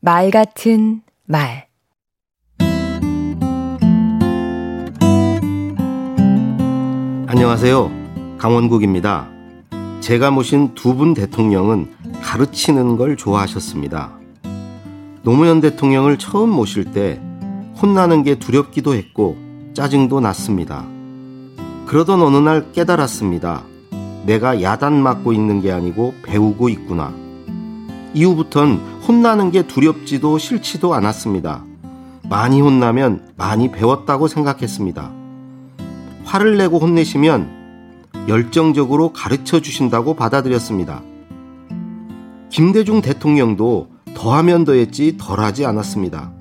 말 같은 말 안녕하세요. 강원국입니다. 제가 모신 두 분 대통령은 가르치는 걸 좋아하셨습니다. 노무현 대통령을 처음 모실 때 혼나는 게 두렵기도 했고 짜증도 났습니다. 그러던 어느 날 깨달았습니다. 내가 야단 맞고 있는 게 아니고 배우고 있구나. 이후부턴 혼나는 게 두렵지도 싫지도 않았습니다. 많이 혼나면 많이 배웠다고 생각했습니다. 화를 내고 혼내시면 열정적으로 가르쳐 주신다고 받아들였습니다. 김대중 대통령도 더하면 더했지 덜하지 않았습니다.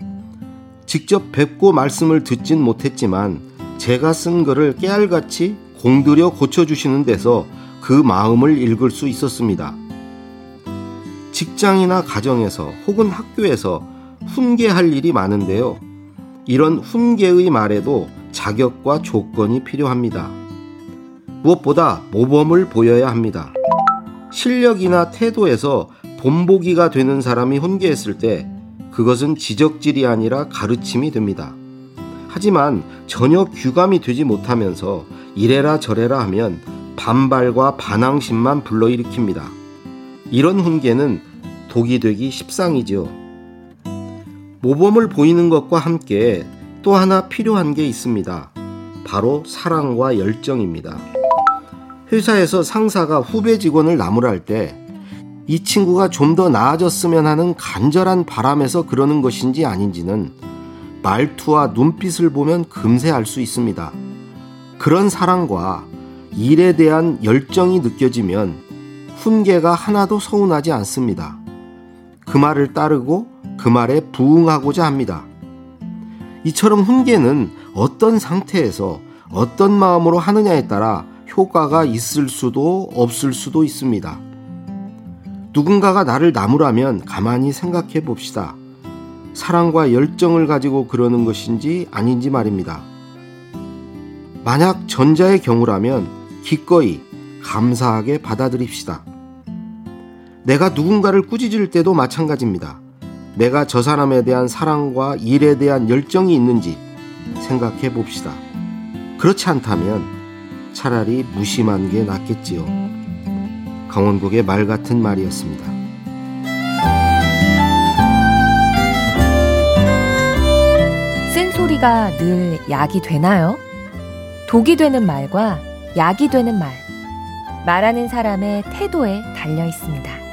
직접 뵙고 말씀을 듣진 못했지만 제가 쓴 글을 깨알같이 공들여 고쳐주시는 데서 그 마음을 읽을 수 있었습니다. 직장이나 가정에서 혹은 학교에서 훈계할 일이 많은데요. 이런 훈계의 말에도 자격과 조건이 필요합니다. 무엇보다 모범을 보여야 합니다. 실력이나 태도에서 본보기가 되는 사람이 훈계했을 때 그것은 지적질이 아니라 가르침이 됩니다. 하지만 전혀 규감이 되지 못하면서 이래라 저래라 하면 반발과 반항심만 불러일으킵니다. 이런 훈계는 독이 되기 십상이지요. 모범을 보이는 것과 함께 또 하나 필요한 게 있습니다. 바로 사랑과 열정입니다. 회사에서 상사가 후배 직원을 나무랄 때 이 친구가 좀 더 나아졌으면 하는 간절한 바람에서 그러는 것인지 아닌지는 말투와 눈빛을 보면 금세 알 수 있습니다. 그런 사랑과 일에 대한 열정이 느껴지면 훈계가 하나도 서운하지 않습니다. 그 말을 따르고 그 말에 부응하고자 합니다. 이처럼 훈계는 어떤 상태에서 어떤 마음으로 하느냐에 따라 효과가 있을 수도 없을 수도 있습니다. 누군가가 나를 나무라면 가만히 생각해 봅시다. 사랑과 열정을 가지고 그러는 것인지 아닌지 말입니다. 만약 전자의 경우라면 기꺼이 감사하게 받아들입시다. 내가 누군가를 꾸짖을 때도 마찬가지입니다. 내가 저 사람에 대한 사랑과 일에 대한 열정이 있는지 생각해 봅시다. 그렇지 않다면 차라리 무심한 게 낫겠지요. 강원국의 말 같은 말이었습니다. 쓴소리가 늘 약이 되나요? 독이 되는 말과 약이 되는 말. 말하는 사람의 태도에 달려 있습니다.